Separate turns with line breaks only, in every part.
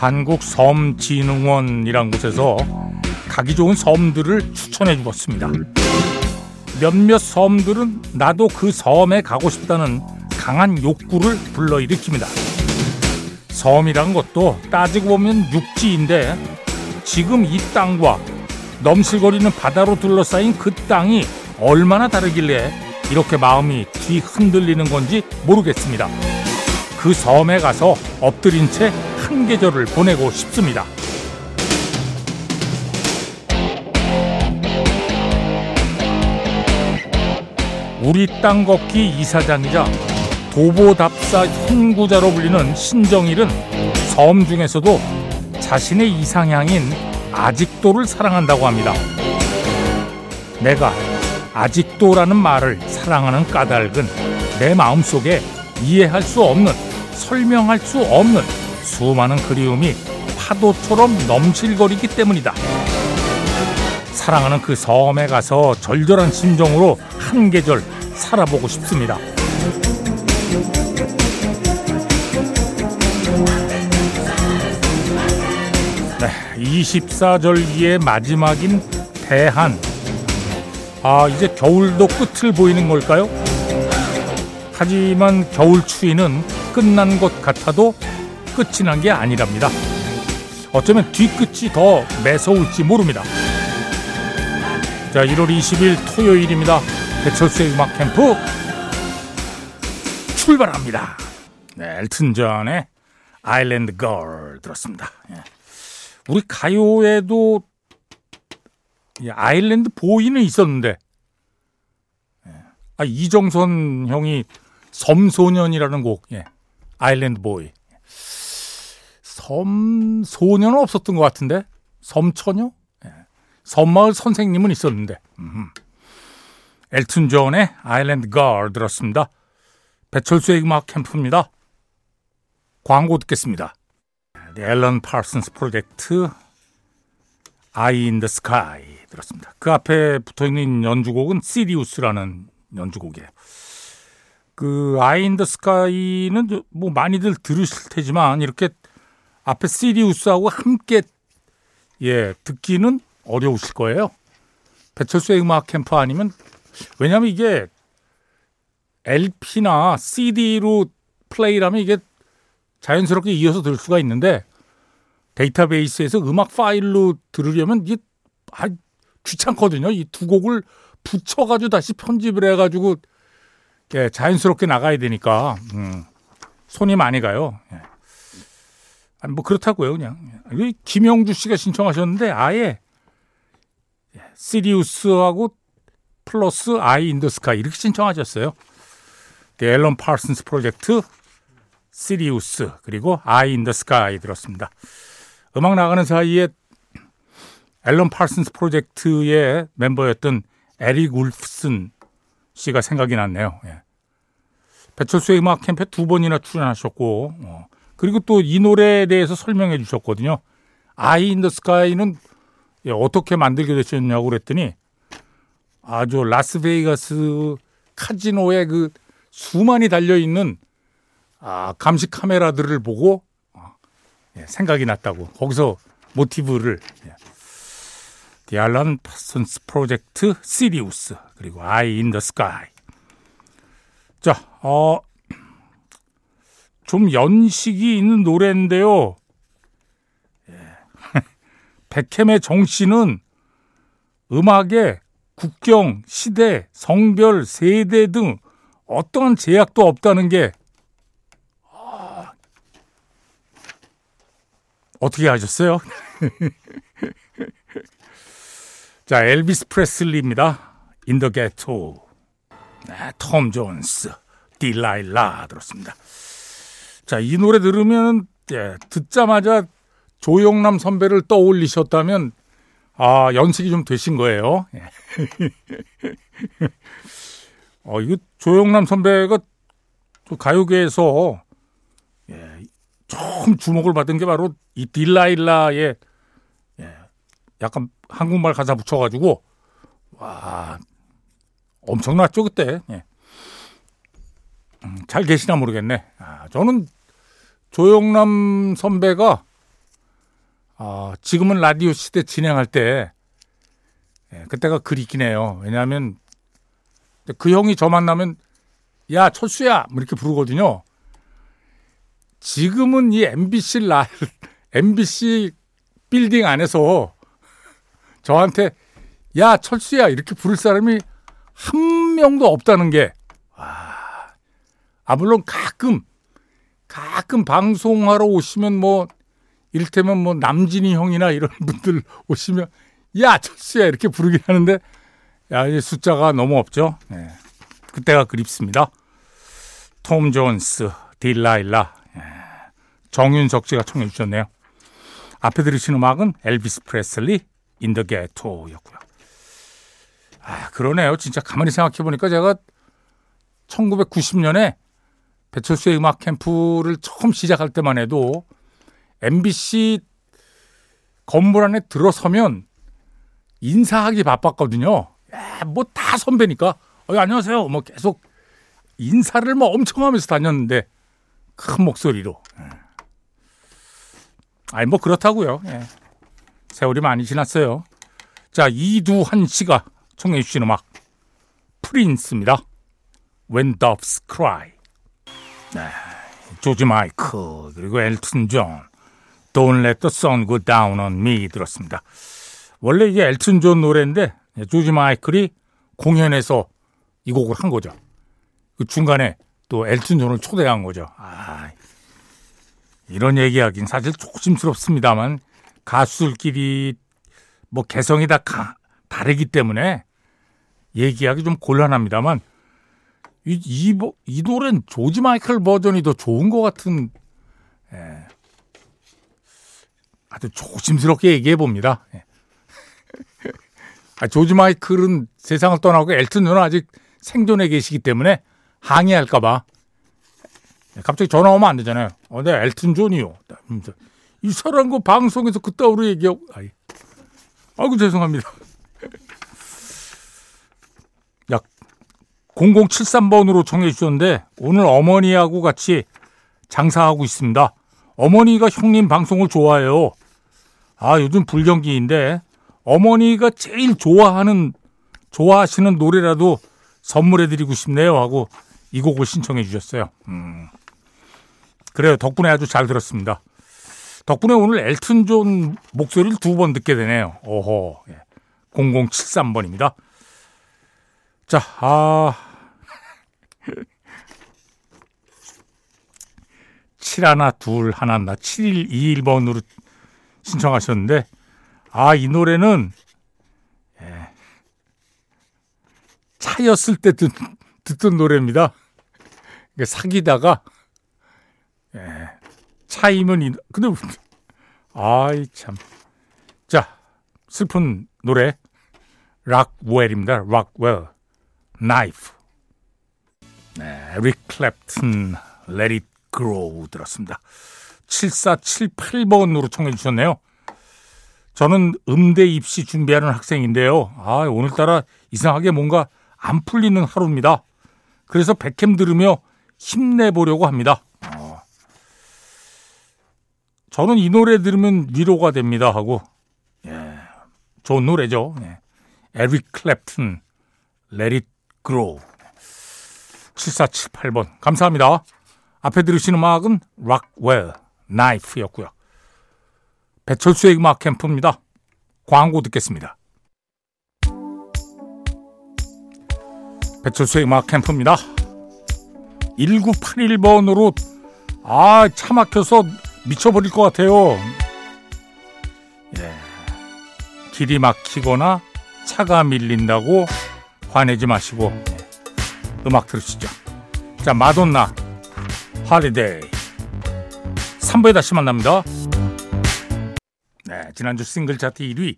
한국섬진흥원이란 곳에서 가기 좋은 섬들을 추천해 주었습니다. 몇몇 섬들은 나도 그 섬에 가고 싶다는 강한 욕구를 불러일으킵니다. 섬이란 것도 따지고 보면 육지인데 지금 이 땅과 넘실거리는 바다로 둘러싸인 그 땅이 얼마나 다르길래 이렇게 마음이 뒤 흔들리는 건지 모르겠습니다. 그 섬에 가서 엎드린 채 한 계절을 보내고 싶습니다. 우리 땅 걷기 이사장이자 도보답사 선구자로 불리는 신정일은 섬 중에서도 자신의 이상향인 아직도를 사랑한다고 합니다. 내가 아직도라는 말을 사랑하는 까닭은 내 마음속에 이해할 수 없는 설명할 수 없는 수많은 그리움이 파도처럼 넘실거리기 때문이다. 사랑하는 그 섬에 가서 절절한 심정으로 한 계절 살아보고 싶습니다. 네, 24절기의 마지막인 대한. 아, 이제 겨울도 끝을 보이는 걸까요? 하지만 겨울 추위는 끝난 것 같아도 끝이 난 게 아니랍니다. 어쩌면 뒤끝이 더 매서울지 모릅니다. 자, 1월 20일 토요일입니다. 배철수의 음악 캠프 출발합니다. 네, 엘튼 존의 아일랜드 걸 들었습니다. 예. 우리 가요에도 아일랜드 보이는 있었는데 예. 아, 이정선 형이 섬소년이라는 곡 예. 아일랜드 보이 섬소년은 없었던 것 같은데 섬처녀 예. 섬마을 선생님은 있었는데 음흠. 엘튼 존의 아일랜드 걸 들었습니다. 배철수의 음악 캠프입니다. 광고 듣겠습니다. 앨런 파슨스 프로젝트 Eye in the Sky 들었습니다. 그 앞에 붙어 있는 연주곡은 시리우스라는 연주곡이에요. 그 Eye in the Sky는 뭐 많이들 들으실 테지만 이렇게 앞에 시리우스하고 함께 예, 듣기는 어려우실 거예요. 배철수의 음악 캠프 아니면 왜냐하면 이게 LP나 CD로 플레이라면 이게 자연스럽게 이어서 들을 수가 있는데 데이터베이스에서 음악 파일로 들으려면 이게 아, 귀찮거든요. 이 두 곡을 붙여가지고 다시 편집을 해가지고 예, 자연스럽게 나가야 되니까 음, 손이 많이 가요. 예. 아니, 뭐 그렇다고요, 그냥. 김영주 씨가 신청하셨는데 아예 예, 시리우스하고 플러스 Eye in the Sky 이렇게 신청하셨어요. 앨런 파슨스 프로젝트 시리우스 그리고 Eye in the Sky 들었습니다. 음악 나가는 사이에 앨런 파슨스 프로젝트의 멤버였던 에릭 울프슨 씨가 생각이 났네요. 예. 배철수의 음악 캠프에 두 번이나 출연하셨고 어. 그리고 또 이 노래에 대해서 설명해 주셨거든요. Eye in the Sky는 예, 어떻게 만들게 되셨냐고 그랬더니 아주 라스베이거스 카지노에 그 수많이 달려 있는 아, 감시 카메라들을 보고 어, 예, 생각이 났다고 거기서 모티브를 예. 디 알란 파슨스 프로젝트 시리우스 그리고 Eye in the Sky 자, 어, 좀 연식이 있는 노래인데요. 예. 백햄의 정씨는 음악에 국경, 시대, 성별, 세대 등 어떠한 제약도 없다는 게 아, 어떻게 하셨어요? 자, 엘비스 프레슬리입니다. In the Ghetto. 네, 톰 존스, 딜라일라 들었습니다. 자, 이 노래 들으면 예, 듣자마자 조영남 선배를 떠올리셨다면 아, 연식이 좀 되신 거예요. 예. 어, 이거 조영남 선배가 가요계에서 예, 처음 주목을 받은 게 바로 이 딜라일라의 예, 약간 한국말 가사 붙여가지고 와 엄청났죠 그때. 예. 음, 잘 계시나 모르겠네. 아, 저는 조영남 선배가 어, 지금은 라디오 시대 진행할 때 예, 그때가 그립긴 해요. 왜냐하면 그 형이 저 만나면 야 철수야 뭐 이렇게 부르거든요. 지금은 이 MBC 라 MBC 빌딩 안에서 저한테 야 철수야 이렇게 부를 사람이 한 명도 없다는 게 와. 아 물론 가끔 가끔 방송하러 오시면 뭐 이를테면 뭐 남진이 형이나 이런 분들 오시면 야 철수야 이렇게 부르긴 하는데 야 이제 숫자가 너무 없죠. 네. 그때가 그립습니다. 톰 존스, Delilah, 예. 정윤석 씨가 청해 주셨네요. 앞에 들으신 음악은 엘비스 프레슬리, In the Ghetto였고요. 아 그러네요. 진짜 가만히 생각해 보니까 제가 1990년에 배철수의 음악 캠프를 처음 시작할 때만 해도 MBC 건물 안에 들어서면 인사하기 바빴거든요. 뭐 다 선배니까. 어, 안녕하세요. 뭐 계속 인사를 뭐 엄청 하면서 다녔는데 큰 목소리로. 예. 아니 뭐 그렇다고요. 예. 세월이 많이 지났어요. 자 이두한 씨가 청해 주신 음악 프린스입니다. When Doves Cry. 네, 조지 마이클 그리고 엘튼 존 Don't Let the Sun Go Down on Me 들었습니다. 원래 이게 엘튼 존 노래인데 조지 마이클이 공연에서 이 곡을 한 거죠. 그 중간에 또 엘튼 존을 초대한 거죠. 아, 이런 얘기하긴 사실 조심스럽습니다만 가수들끼리 뭐 개성이 다 가, 다르기 때문에 얘기하기 좀 곤란합니다만 이, 이, 이 노래는 조지 마이클 버전이 더 좋은 것 같은 예. 아주 조심스럽게 얘기해 봅니다. 예. 아, 조지 마이클은 세상을 떠나고 엘튼 존은 아직 생존해 계시기 때문에 항의할까봐 예, 갑자기 전화 오면 안 되잖아요. 어, 네, 엘튼 존이요. 이 사람 그 방송에서 그따위로 얘기하고, 아이, 아이고 죄송합니다. 0073번으로 청해 주셨는데 오늘 어머니하고 같이 장사하고 있습니다. 어머니가 형님 방송을 좋아해요. 아, 요즘 불경기인데 어머니가 제일 좋아하는 좋아하시는 노래라도 선물해 드리고 싶네요 하고 이 곡을 신청해 주셨어요. 음. 그래요. 덕분에 아주 잘 들었습니다. 덕분에 오늘 엘튼 존 목소리를 두 번 듣게 되네요. 오호. 0073번입니다. 자, 아. 7 하나, 둘 하나, 나 7121번으로 신청하셨는데, 아, 이 노래는, 예. 차였을 때 듣, 듣던 노래입니다. 사귀다가, 예. 차이면, 이, 근데, 아이, 참. 자, 슬픈 노래, 락웰입니다. 락웰. 나이프. 네, 릭 클랩튼, Let It Grow 들었습니다. 7478번으로 청해 주셨네요. 저는 음대 입시 준비하는 학생인데요. 아, 오늘따라 이상하게 뭔가 안 풀리는 하루입니다. 그래서 백캠 들으며 힘내보려고 합니다. 어. 저는 이 노래 들으면 위로가 됩니다 하고 예, 좋은 노래죠. 예. 에릭 클랩튼 Let It Grow 7478번 감사합니다. 앞에 들으신 음악은 락웰 나이프였고요. 배철수의 음악 캠프입니다. 광고 듣겠습니다. 배철수의 음악 캠프입니다. 1981번으로 아, 차 막혀서 미쳐버릴 것 같아요. 예. 길이 막히거나 차가 밀린다고 화내지 마시고 음악 들으시죠. 자, 마돈나, Holiday. 3부에 다시 만납니다. 네, 지난주 싱글 차트 1위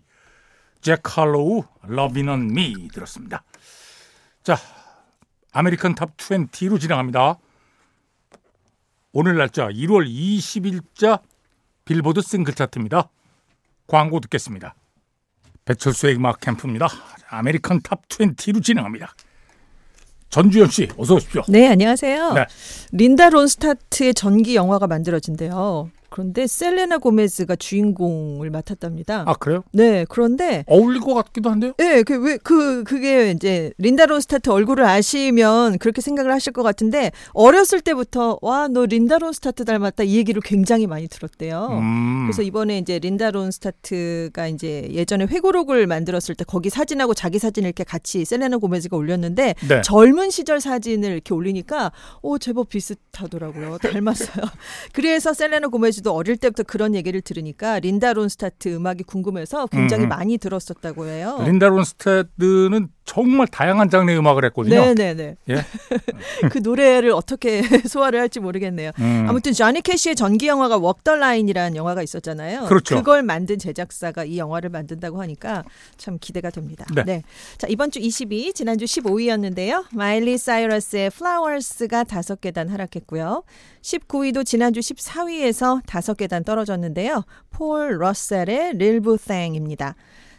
잭 할로우 Lovin on Me 들었습니다. 자, American Top 20로 진행합니다. 오늘 날짜 1월 20일자 빌보드 싱글 차트입니다. 광고 듣겠습니다. 배철수의 음악 캠프입니다. American Top 20로 진행합니다. 전주현 씨, 어서 오십시오.
네, 안녕하세요. 네. 린다 론스타트의 전기 영화가 만들어진대요. 그런데 셀레나 고메즈가 주인공을 맡았답니다.
아 그래요?
네, 그런데
어울릴 것 같기도 한데요.
네, 그 왜 그 그게 이제 린다 론스타트 얼굴을 아시면 그렇게 생각을 하실 것 같은데 어렸을 때부터 와 너 린다 론스타트 닮았다 이 얘기를 굉장히 많이 들었대요.
음.
그래서 이번에 이제 린다 론스타트가 이제 예전에 회고록을 만들었을 때 거기 사진하고 자기 사진을 이렇게 같이 셀레나 고메즈가 올렸는데
네.
젊은 시절 사진을 이렇게 올리니까 오 제법 비슷하더라고요. 닮았어요. 그래서 셀레나 고메즈 도 어릴 때부터 그런 얘기를 들으니까 린다 론스타트 음악이 궁금해서 굉장히
음.
많이 들었었다고 해요.
린다 론스테드는 정말 다양한 장르의 음악을 했거든요.
네네네.
예.
그 노래를 어떻게 소화를 할지 모르겠네요.
음.
아무튼 저니 캐시의 전기 영화가 웍더 라인이라는 영화가 있었잖아요.
그렇죠.
걸 만든 제작사가 이 영화를 만든다고 하니까 참 기대가 됩니다.
네.
자, 이번 주 20위, 지난주 15위였는데요. 마일리 사이러스의 Flowers가 다섯 계단 하락했고요. 19위도 지난주 14위에서 다섯 계단 떨어졌는데요. 폴 러셀의 Lil Boo Thang입니다.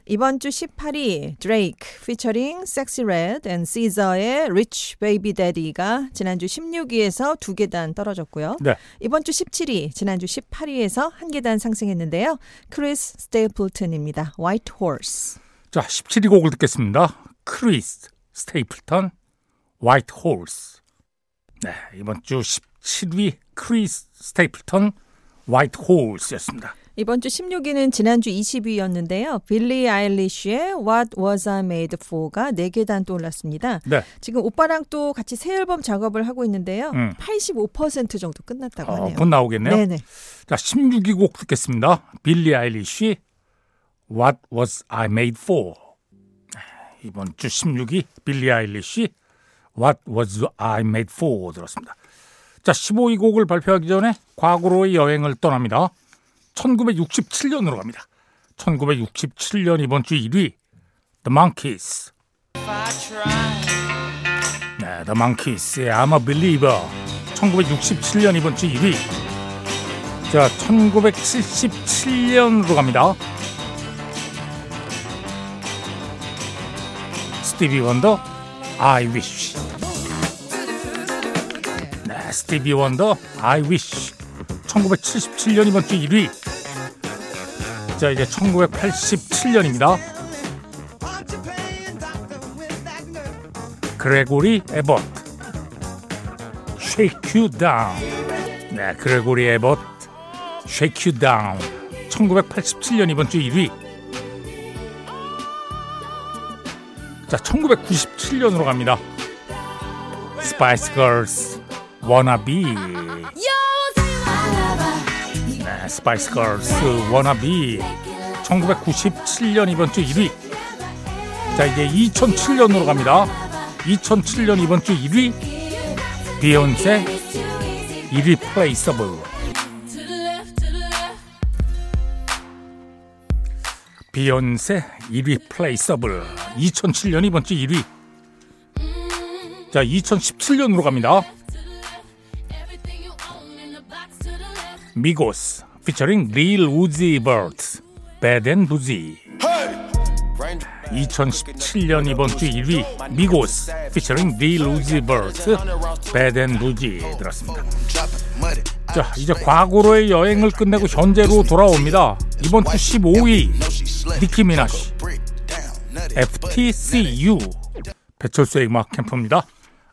이번 주 18위 드레이크 피처링 섹시 레드 and 시저의 Rich Baby Daddy가 지난주 16위에서 두 계단 떨어졌고요.
네.
이번 주 17위, 지난주 18위에서 한 계단 상승했는데요. 크리스 스테이플튼입니다. White Horse.
자, 17위 곡을 듣겠습니다. 크리스 스테이플턴 White Horse. 네, 이번 주 17위 크리스 스테이플턴 White Horse였습니다.
이번 주 16위는 지난주 20위였는데요. 빌리 아일리쉬의 What Was I Made For가 4계단 또 올랐습니다.
네.
지금 오빠랑 또 같이 새 앨범 작업을 하고 있는데요.
음.
85% 정도 끝났다고
어,
하네요.
곧 나오겠네요.
네네.
자, 16위 곡 듣겠습니다. 빌리 아일리쉬 What Was I Made For. 네, 이번 주 16위 빌리 아일리쉬 What Was I Made For 들었습니다. 자, 15위 곡을 발표하기 전에 과거로의 여행을 떠납니다. 1967년으로 갑니다. 1967년 이번 주 1위 The Monkees. 네, The Monkees의 I'm a Believer. 1967년 이번 주 1위. 자, 1977년으로 갑니다. 스티비 원더 I Wish. 네, 스티비 원더 I Wish. 1977년 이번 주 1위. 자, 이제 1987년입니다. 그레고리 애벗. Shake You Down. 네, 그레고리 애벗. Shake You Down. 1987년 이번 주 1위. 자, 1997년으로 갑니다. 스파이스 걸스 Wannabe. 네, 스파이스 걸스 Wannabe. 1997년 이번 주 1위. 자, 이제 2007년으로 갑니다. 2007년 이번 주 1위. 비욘세 Irreplaceable. 비욘세 Irreplaceable 2007년 이번 주 1위 자 2017년으로 갑니다 미고스 피처링 릴 우지 버트 Bad and Boujee 2017년 이번 주 1위 미고스 피처링 릴 우지 버트 Bad and Boujee 들었습니다. 자 이제 과거로의 여행을 끝내고 현재로 돌아옵니다. 이번 주 15위 니키 미나즈 FTCU 배철수의 음악 캠프입니다.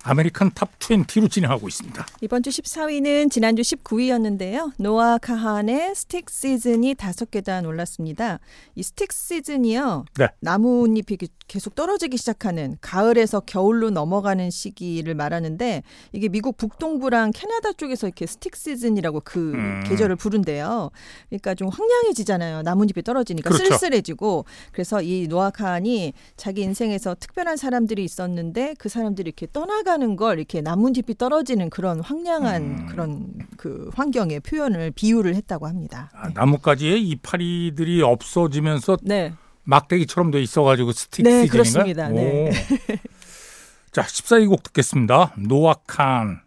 American Top 20로 진행하고 있습니다.
이번 주 14위는 지난주 19위였는데요. 노아 카한의 Stick Season이 다섯 계단 올랐습니다. 이 스틱 시즌이요.
네.
나뭇잎이 계속 떨어지기 시작하는 가을에서 겨울로 넘어가는 시기를 말하는데 이게 미국 북동부랑 캐나다 쪽에서 이렇게 스틱 시즌이라고 그
음.
계절을 부른대요. 그러니까 좀 황량해지잖아요. 나뭇잎이 떨어지니까
그렇죠.
쓸쓸해지고 그래서 이 노아 카한이 자기 인생에서 특별한 사람들이 있었는데 그 사람들이 이렇게 떠나가는 걸 이렇게 나뭇잎이 떨어지는 그런 황량한
음.
그런 그 환경의 표현을 비유를 했다고 합니다.
아, 나뭇가지에 이파리들이 없어지면서
네.
막대기처럼 돼 있어가지고 스틱
네,
Season인가?
그렇습니다. 네.
오. 자 14위 곡 듣겠습니다. 노아 칸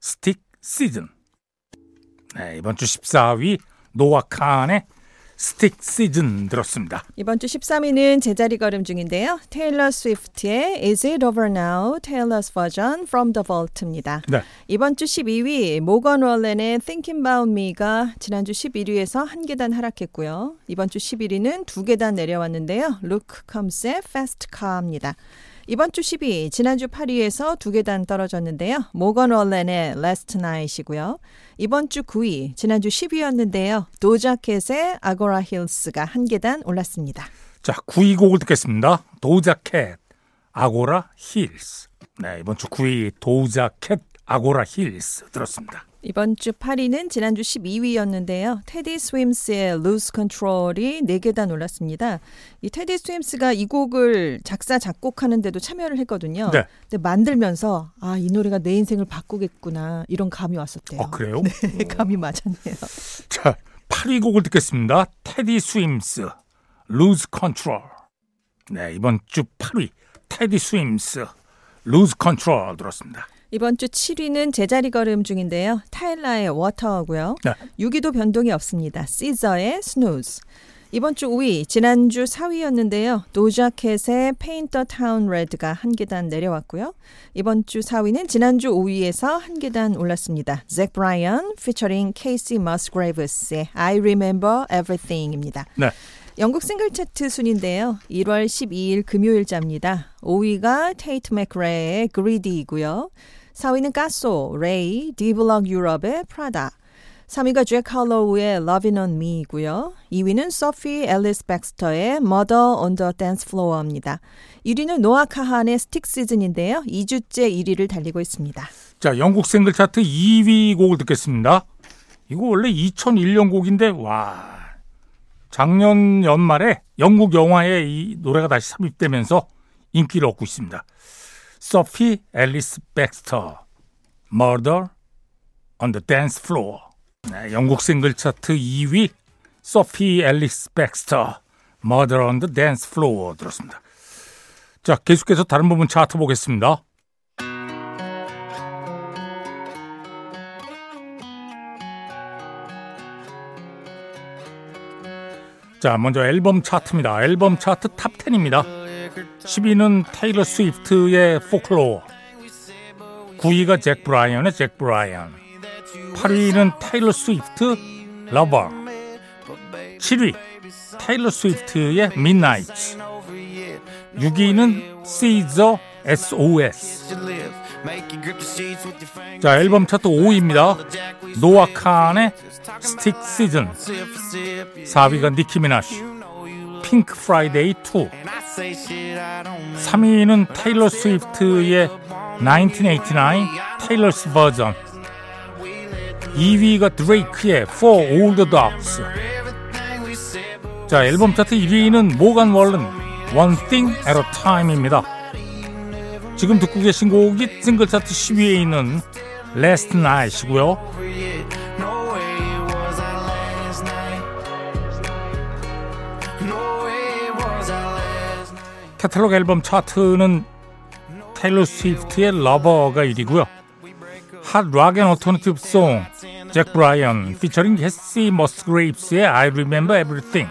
Stick Season. 네 이번 주 14위 노아 칸의 Stick Season 들었습니다.
이번 주 13위는 제자리 걸음 중인데요. 테일러 스위프트의 Is It Over Now? Taylor's Version from the Vault입니다.
네.
이번 주 12위 모건 월렌의 Thinking About Me가 지난주 11위에서 한 계단 하락했고요. 이번 주 11위는 두 계단 내려왔는데요. Luke Combs의 Fast Car입니다. 이번 주 10위, 지난주 8위에서 두 계단 떨어졌는데요. 모건 월렌의 Last Night이고요. 이번 주 9위, 지난주 10위였는데요. 도자켓의 아고라 힐스가 한 계단 올랐습니다.
자, 9위 곡을 듣겠습니다. 도자켓, Agora Hills. 네, 이번 주 9위 도자캣, Agora Hills 들었습니다.
이번 주 8위는 지난주 12위였는데요. 테디 스윔스의 Lose Control이 4계단 올랐습니다. 이 테디 스윔스가 이 곡을 작사 작곡하는데도 참여를 했거든요.
네.
근데 만들면서 아, 이 노래가 내 인생을 바꾸겠구나 이런 감이 왔었대요.
어, 그래요?
네, 감이 맞았네요.
자, 8위 곡을 듣겠습니다. 테디 스윔스, Lose Control. 네, 이번 주 8위 테디 스윔스, Lose Control 들었습니다.
이번 주 7위는 제자리 걸음 중인데요. 타일라의 Water고요.
네.
6위도 변동이 없습니다. 시저의 Snooze. 이번 주 5위, 지난주 4위였는데요. 도자캣의 Paint the Town Red가 한 계단 내려왔고요. 이번 주 4위는 지난주 5위에서 한 계단 올랐습니다. 잭 브라이언 featuring Kacey Musgraves의 I Remember Everything입니다.
네.
영국 싱글 차트 순인데요. 1월 12일 금요일자입니다. 5위가 테이트 맥레의 Greedy이고요. 4위는 카소, 레이, 디블럭 유럽의 Prada. 3위가 잭 할로우의 Lovin' on Me이고요. 2위는 소피 엘리스 벡스터의 Murder on the Dance Floor입니다. 1위는 노아 카한의 Stick Season인데요. 2주째 1위를 달리고 있습니다.
자, 영국 싱글 차트 2위 곡을 듣겠습니다. 이거 원래 2001년 곡인데 와. 작년 연말에 영국 영화에 이 노래가 다시 삽입되면서 인기를 얻고 있습니다. 소피 앨리스 백스터 Murder on the Dance Floor. 네, 영국 싱글 차트 2위 소피 앨리스 백스터 Murder on the Dance Floor 들었습니다. 자, 계속해서 다른 부분 차트 보겠습니다. 자, 먼저 앨범 차트입니다. 앨범 차트 Top 10입니다. 10위는 테일러 스위프트의 Folklore. 9위가 잭 브라이언의 잭 브라이언. 8위는 테일러 스위프트 Lover. 7위 테일러 스위프트의 Midnights. 6위는 시저 SOS. 자, 앨범 차트 5위입니다. 노아 칸의 Stick Season. 4위가 니키 미나즈. Pink Friday 2. 3위는 테일러 스위프트의 1989 Taylor's Version. 2위가 드레이크의 For the Dogs. 자, 앨범 차트 1위는 모간 월런 One Thing at a Time입니다. 지금 듣고 계신 곡이 싱글 차트 10위에 있는 Last Night이고요. 캐탈로그 앨범 차트는 테일러 스위프트의 Lover가 1위고요. Hot Rock & Alternative Song, 잭 브라이언 피처링 케이시 머스그레이브스의 I Remember Everything.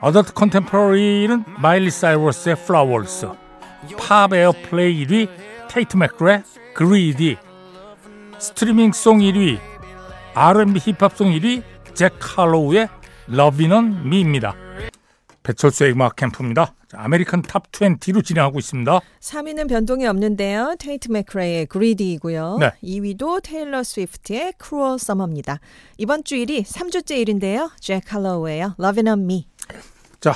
Adult Contemporary는 마일리 사이러스의 Flowers. Pop Airplay 1위 테이트 맥레 Greedy. Streaming Song 1위 R&B Hip-Hop Song 1위 잭 할로우의 Lovin' on Me입니다. 배철수의 음악 캠프입니다. 자, American Top 20로 진행하고 있습니다.
3위는 변동이 없는데요. 테이트 맥크레이의 Greedy이고요.
네.
2위도 테일러 스위프트의 Cruel Summer입니다. 이번 주 1위 3주째 1위인데요. 잭 할로우예요. Lovin' on Me.
자,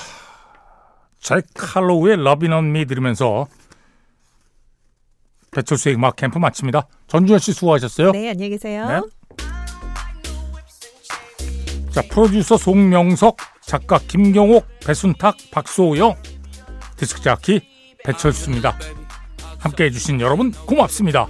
잭 할로우의 Lovin' on Me 들으면서 배철수의 음악 캠프 마칩니다. 전주현 씨 수고하셨어요.
네, 안녕히 계세요.
네. 자, 프로듀서 송명석, 작가 김경옥, 배순탁, 박소영, 디스크 자키 배철수입니다. 함께 해 주신 여러분 고맙습니다.